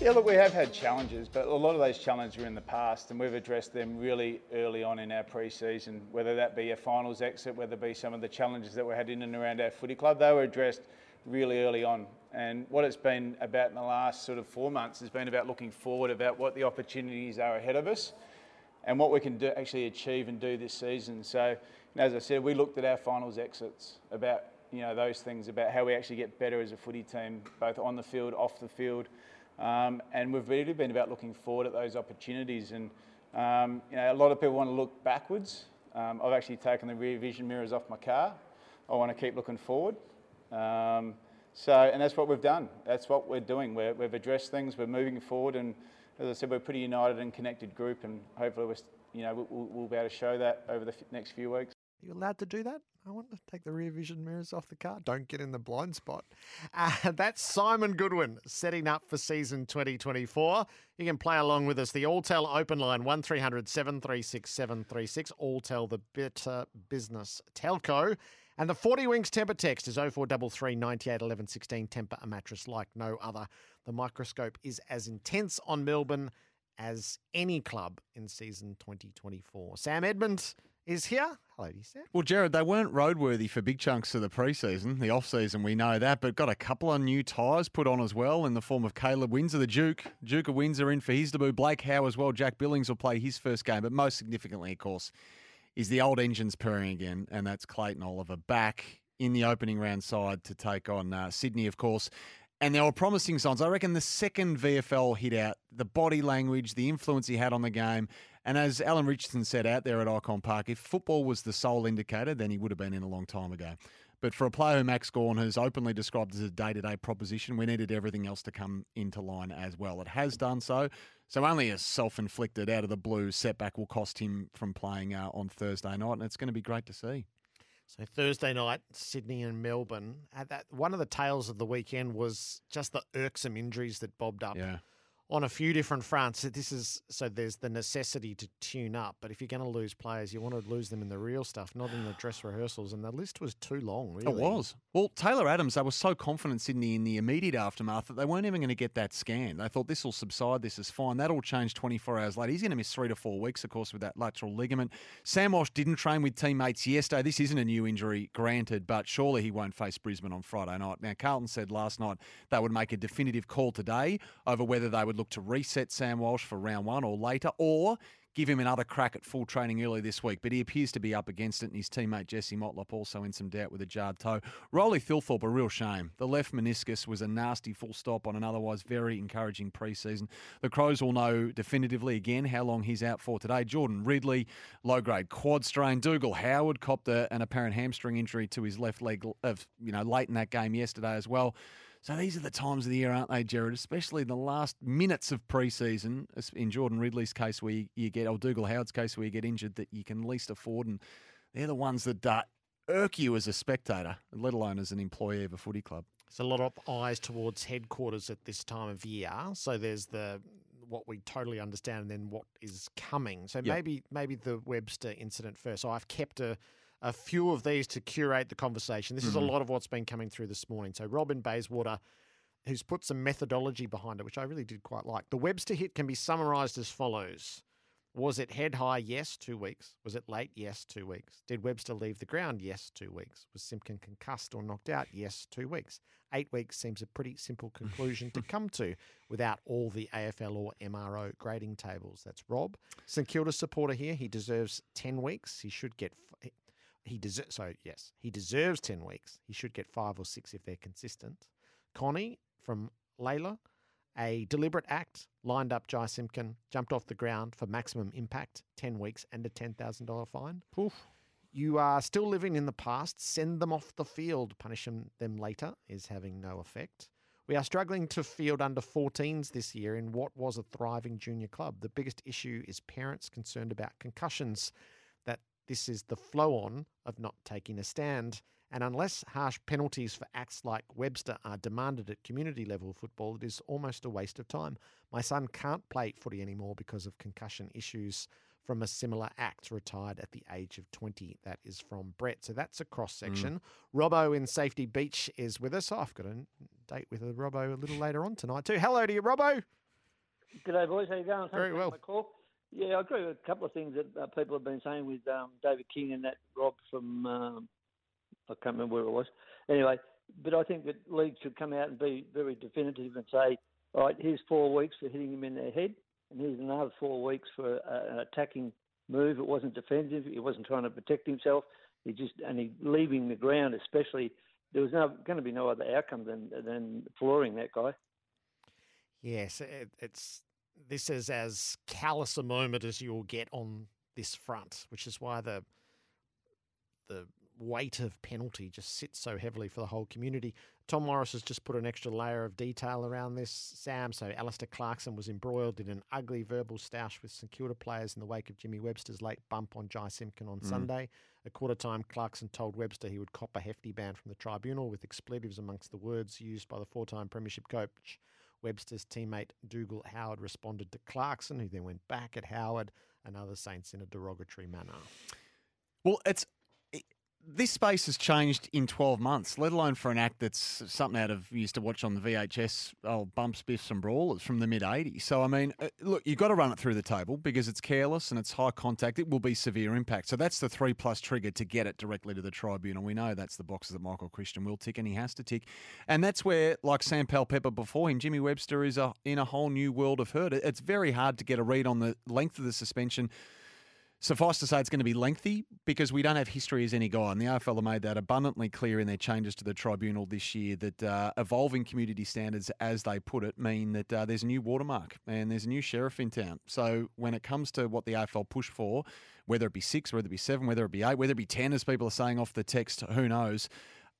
Yeah, look, we have had challenges, but a lot of those challenges were in the past, and we've addressed them really early on in our pre-season. Whether that be a finals exit, whether it be some of the challenges that we had in and around our footy club, they were addressed really early on. And what it's been about in the last sort of four months has been about looking forward about what the opportunities are ahead of us, and what we can do, actually achieve and do this season. So, as I said, we looked at our finals exits about you know those things about how we actually get better as a footy team, both on the field, off the field um, and we've really been about looking forward at those opportunities. And um, you know, a lot of people want to look backwards. Um, I've actually taken the rear vision mirrors off my car. I want to keep looking forward. Um, so, and that's what we've done. That's what we're doing. we have addressed things. We're moving forward, and as I said, we're a pretty united and connected group. And hopefully, you know, we'll, we'll be able to show that over the next few weeks. Are you allowed to do that? I want to take the rear vision mirrors off the car. Don't get in the blind spot. Uh, that's Simon Goodwin setting up for season 2024. You can play along with us. The Alltel open line 1300 736 736. Alltel, the better business telco. And the 40 Winks Tempur text is 0433 98 11 16. Tempur, a mattress like no other. The microscope is as intense on Melbourne as any club in season 2024. Sam Edmund is here. Hello, Sam. Well, Gerard, they weren't roadworthy for big chunks of the preseason, the off season. We know that, but got a couple of new tyres put on as well in the form of Caleb Windsor, the Duke. Duke of Windsor in for his debut. Blake Howe as well. Jack Billings will play his first game, but most significantly, of course, is the old engines purring again, and that's Clayton Oliver back in the opening round side to take on uh, Sydney, of course. And there were promising signs. I reckon the second VFL hit out, the body language, the influence he had on the game, and as Alan Richardson said out there at Icon Park, if football was the sole indicator, then he would have been in a long time ago. But for a player who Max Gawn has openly described as a day to day proposition, we needed everything else to come into line as well. It has done so. So only a self inflicted, out of the blue setback will cost him from playing uh, on Thursday night, and it's going to be great to see. So Thursday night, Sydney and Melbourne. At That one of the tales of the weekend was just the irksome injuries that bobbed up. Yeah on a few different fronts. This is so there's the necessity to tune up, but if you're going to lose players, you want to lose them in the real stuff, not in the dress rehearsals. And the list was too long. Really, it was. Well, Taylor Adams, they were so confident Sydney in the immediate aftermath that they weren't even going to get that scan. They thought this will subside, this is fine. That all changed 24 hours later. He's going to miss three to four weeks, of course, with that lateral ligament. Sam Walsh didn't train with teammates yesterday. This isn't a new injury, granted, but surely he won't face Brisbane on Friday night. Now, Carlton said last night they would make a definitive call today over whether they would look to reset Sam Walsh for round one or later, or give him another crack at full training early this week, but he appears to be up against it, and his teammate Jesse Motlop also in some doubt with a jarred toe. Riley Thilthorpe, a real shame. The left meniscus was a nasty full stop on an otherwise very encouraging preseason. The Crows will know definitively again how long he's out for today. Jordan Ridley, low grade quad strain. Dougal Howard copped a, an apparent hamstring injury to his left leg, of you know, late in that game yesterday as well. So these are the times of the year, aren't they, Gerard? Especially the last minutes of pre-season. In Jordan Ridley's case, where you, get, or Dougal Howard's case, where you get injured, that you can least afford, and they're the ones that uh, irk you as a spectator, let alone as an employee of a footy club. There's a lot of eyes towards headquarters at this time of year. So there's the what we totally understand, and then what is coming. So yep. maybe maybe the Webster incident first. So I've kept a a few of these to curate the conversation. This mm-hmm. is a mm-hmm. lot of what's been coming through this morning. So Robin Bayswater, who's put some methodology behind it, which I really did quite like. The Webster hit can be summarised as follows. Was it head high? Yes, two weeks. Was it late? Yes, two weeks. Did Webster leave the ground? Yes, two weeks. Was Simpkin concussed or knocked out? Yes, two weeks. Eight weeks seems a pretty simple conclusion to come to without all the AFL or MRO grading tables. That's Rob. St Kilda supporter here. He deserves 10 weeks. He should get he deserves. So yes, he deserves ten weeks. He should get five or six if they're consistent. Connie from Layla, a deliberate act lined up Jy Simpkin, jumped off the ground for maximum impact, ten weeks and a ten thousand dollar fine. Oof. You are still living in the past. Send them off the field. Punishing them later is having no effect. We are struggling to field under 14s this year in what was a thriving junior club. The biggest issue is parents concerned about concussions. This is the flow on of not taking a stand. And unless harsh penalties for acts like Webster are demanded at community level football, it is almost a waste of time. My son can't play footy anymore because of concussion issues from a similar act, retired at the age of 20. That is from Brett. So that's a cross mm. section. Mm. Robbo in Safety Beach is with us. Oh, I've got a date with a Robbo a little later on tonight, too. Hello to you, Robbo. G'day, boys. How you going? Thanks Very for well. Yeah, I agree with a couple of things that uh, people have been saying with um, David King and that Rob from um, I can't remember where it was. Anyway, but I think that league should come out and be very definitive and say, all right, here's four weeks for hitting him in the head, and here's another four weeks for uh, an attacking move. It wasn't defensive. He wasn't trying to protect himself. He just and he leaving the ground, especially. There was no going to be no other outcome than than flooring that guy. Yes, it, it's this is as callous a moment as you'll get on this front, which is why the the weight of penalty just sits so heavily for the whole community. Tom Morris has just put an extra layer of detail around this, Sam. So Alastair Clarkson was embroiled in an ugly verbal stoush with St Kilda players in the wake of Jimmy Webster's late bump on Jy Simpkin on mm. Sunday. At quarter time, Clarkson told Webster he would cop a hefty ban from the tribunal with expletives amongst the words used by the four time Premiership coach. Webster's teammate Dougal Howard responded to Clarkson, who then went back at Howard and other Saints in a derogatory manner. Well, it's it, this space has changed in 12 months, let alone for an act that's something out of used to watch on the VHS, oh, bumps, biffs, and brawlers from the mid 80s. So, I mean, uh, look, you've got to run it through the table because it's careless and it's high contact. It will be severe impact. So, that's the three plus trigger to get it directly to the tribunal. We know that's the boxes that Michael Christian will tick and he has to tick. And that's where, like Sam Powell-Pepper before him, Jimmy Webster is a, in a whole new world of hurt. It's very hard to get a read on the length of the suspension. Suffice to say, it's going to be lengthy because we don't have history as any guy. And the AFL have made that abundantly clear in their changes to the tribunal this year that uh, evolving community standards, as they put it, mean that uh, there's a new watermark and there's a new sheriff in town. So when it comes to what the AFL push for, whether it be six, whether it be seven, whether it be eight, whether it be 10, as people are saying off the text, who knows?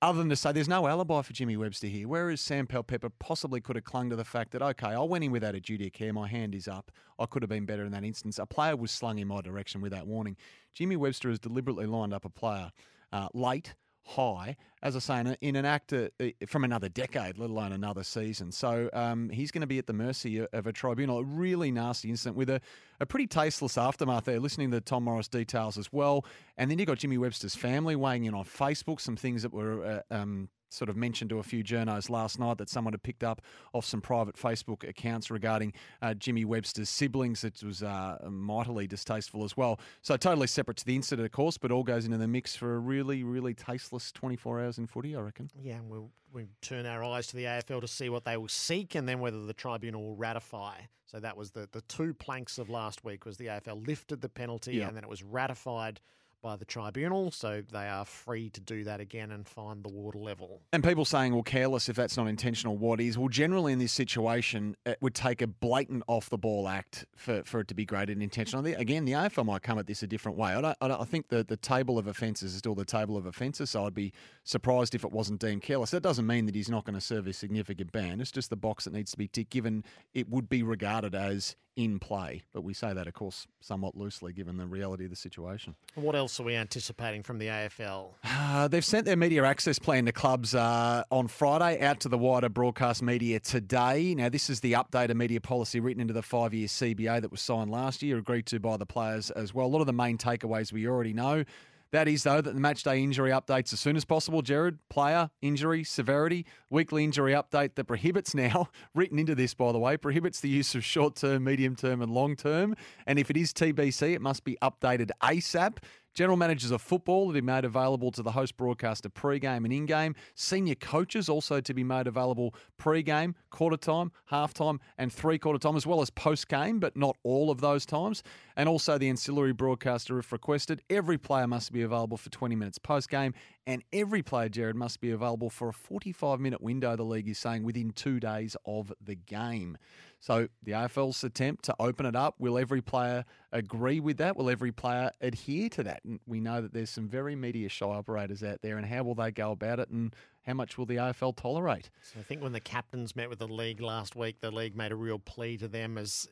Other than to say there's no alibi for Jimmy Webster here, whereas Sam Pepper possibly could have clung to the fact that, okay, I went in without a duty of care, my hand is up, I could have been better in that instance. A player was slung in my direction without warning. Jimmy Webster has deliberately lined up a player uh, late, high, as I say, in, an act uh, from another decade, let alone another season. So um, he's going to be at the mercy of a tribunal. A really nasty incident with a, a pretty tasteless aftermath there, listening to Tom Morris details as well. And then you've got Jimmy Webster's family weighing in on Facebook, some things that were uh, um, sort of mentioned to a few journos last night that someone had picked up off some private Facebook accounts regarding uh, Jimmy Webster's siblings. It was uh, mightily distasteful as well. So totally separate to the incident, of course, but all goes into the mix for a really, really tasteless 24 hours in footy, I reckon. Yeah, and we'll we'll turn our eyes to the AFL to see what they will seek and then whether the tribunal will ratify. So that was the, the two planks of last week was the AFL lifted the penalty Yeah. and then it was ratified by the tribunal. So they are free to do that again and find the water level. And people saying, well, careless if that's not intentional, what is? Well, generally in this situation, it would take a blatant off the ball act for, for it to be graded intentional. Again, the AFL might come at this a different way. I, don't, I, don't, I think the, the table of offences is still the table of offences, so I'd be surprised if it wasn't deemed careless. That doesn't mean that he's not going to serve a significant ban. It's just the box that needs to be ticked, given it would be regarded as in play. But we say that, of course, somewhat loosely, given the reality of the situation. What else are we anticipating from the AFL? Uh, they've sent their media access plan to clubs uh, on Friday out to the wider broadcast media today. Now, this is the updated media policy written into the five year CBA that was signed last year, agreed to by the players as well. A lot of the main takeaways we already know. That is, though, that the match day injury updates as soon as possible. Gerard, player, injury, severity, weekly injury update that prohibits now, written into this, by the way, prohibits the use of short term, medium term, and long term. And if it is TBC, it must be updated ASAP. General managers of football to be made available to the host broadcaster pre-game and in-game. Senior coaches also to be made available pre-game, quarter time, half time, and three-quarter time, as well as post-game, but not all of those times. And also the ancillary broadcaster, if requested. Every player must be available for 20 minutes post-game, and every player, Gerard, must be available for a 45-minute window. The league is saying within two days of the game. So the AFL's attempt to open it up, will every player agree with that? Will every player adhere to that? And we know that there's some very media shy operators out there, and how will they go about it, and how much will the AFL tolerate? So I think when the captains met with the league last week, the league made a real plea to them as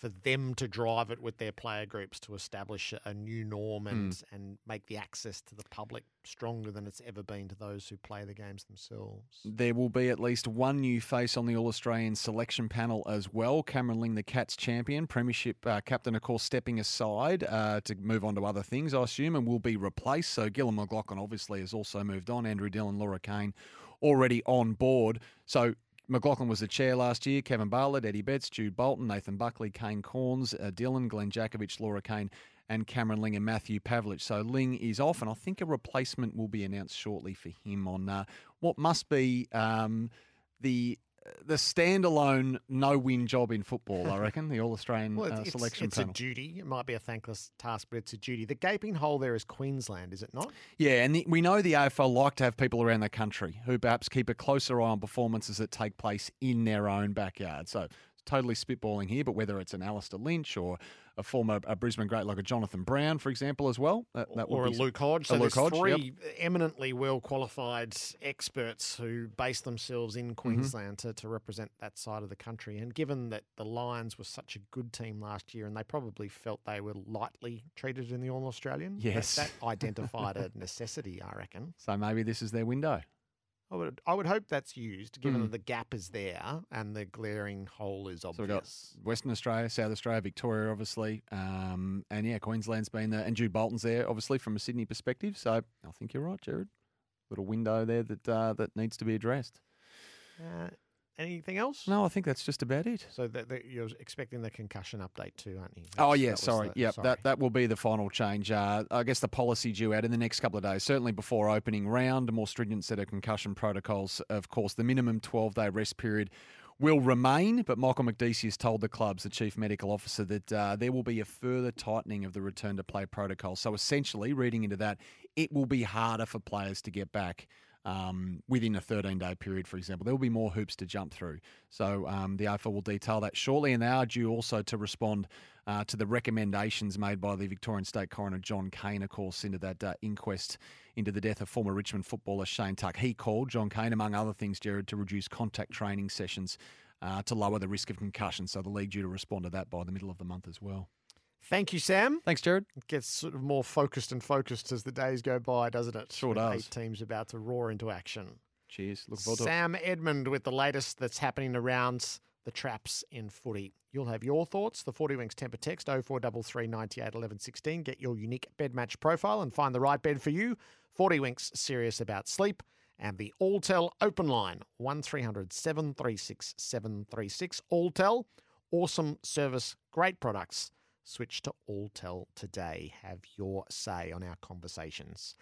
for them to drive it with their player groups to establish a new norm and and make the access to the public stronger than it's ever been to those who play the games themselves. There will be at least one new face on the All Australian selection panel as well. Cameron Ling, the Cats champion, Premiership uh, captain, of course, stepping aside uh, to move on to other things, I assume, and will be replaced. So Gillon McLachlan obviously has also moved on. Andrew Dillon, Laura Kane already on board. So McLachlan was the chair last year. Kevin Bartlett, Eddie Betts, Jude Bolton, Nathan Buckley, Kane Cornes, uh, Dillon, Glenn Jakovich, Laura Kane, and Cameron Ling and Matthew Pavlich. So Ling is off, and I think a replacement will be announced shortly for him on uh, what must be um, the the standalone no-win job in football. I reckon the All-Australian Well, uh, it's, selection it's panel. a duty. It might be a thankless task, but it's a duty. The gaping hole there is Queensland, is it not? Yeah, and the, we know the AFL like to have people around the country who perhaps keep a closer eye on performances that take place in their own backyard. So totally spitballing here, but whether it's an Alastair Lynch or a former a Brisbane great like a Jonathan Brown, for example, as well, that, that or would a Luke Hodge. So Luke Hodge, yep. three eminently well qualified experts who base themselves Mm-hmm. in Queensland to, to represent that side of the country. And given that the Lions were such a good team last year and they probably felt they were lightly treated in the All Australian, that- Yes. that, identified a necessity, I reckon. So maybe this is their window. I would, I would hope that's used, given Mm. that the gap is there and the glaring hole is So we've got. Western Australia, South Australia, Victoria, obviously, um, and yeah, Queensland's been there, and Jude Bolton's there, obviously, from a Sydney perspective. So I think you're right, Gerard. Little window there that uh, that needs to be addressed. Uh, anything else? No, I think that's just about it. So that, that you're expecting the concussion update too, aren't you? Oh yeah, sorry. the- Yep, sorry. that that will be the final change. Uh, I guess the policy due out in the next couple of days, certainly before opening round, a more stringent set of concussion protocols. Of course, the minimum 12-day rest period will remain, but Michael Makdissi has told the clubs, the chief medical officer, that uh, there will be a further tightening of the return to play protocol. So essentially, reading into that, it will be harder for players to get back. Um, within a 13 day period, for example, there will be more hoops to jump through. So um, the AFL will detail that shortly, and they are due also to respond uh, to the recommendations made by the Victorian State Coroner John Cain, of course, into that uh, inquest into the death of former Richmond footballer Shane Tuck. He called John Cain, among other things, Gerard, to reduce contact training sessions uh, to lower the risk of concussion. So the league due to respond to that by the middle of the month as well. Thank you, Sam. Thanks, Gerard. It gets sort of more focused and focused as the days go by, doesn't it? Sure does. Eight teams about to roar into action. Cheers. Look forward to it. Sam Edmund with the latest that's happening around the traps in footy. You'll have your thoughts. The 40 Winks Tempur text 0433 98 11 16. Get your unique bed match profile and find the right bed for you. 40 Winks serious about sleep. And the Alltel open line 1300 736 736. Alltel, awesome service, great products. Switch to Alltel today. Have your say on our conversations.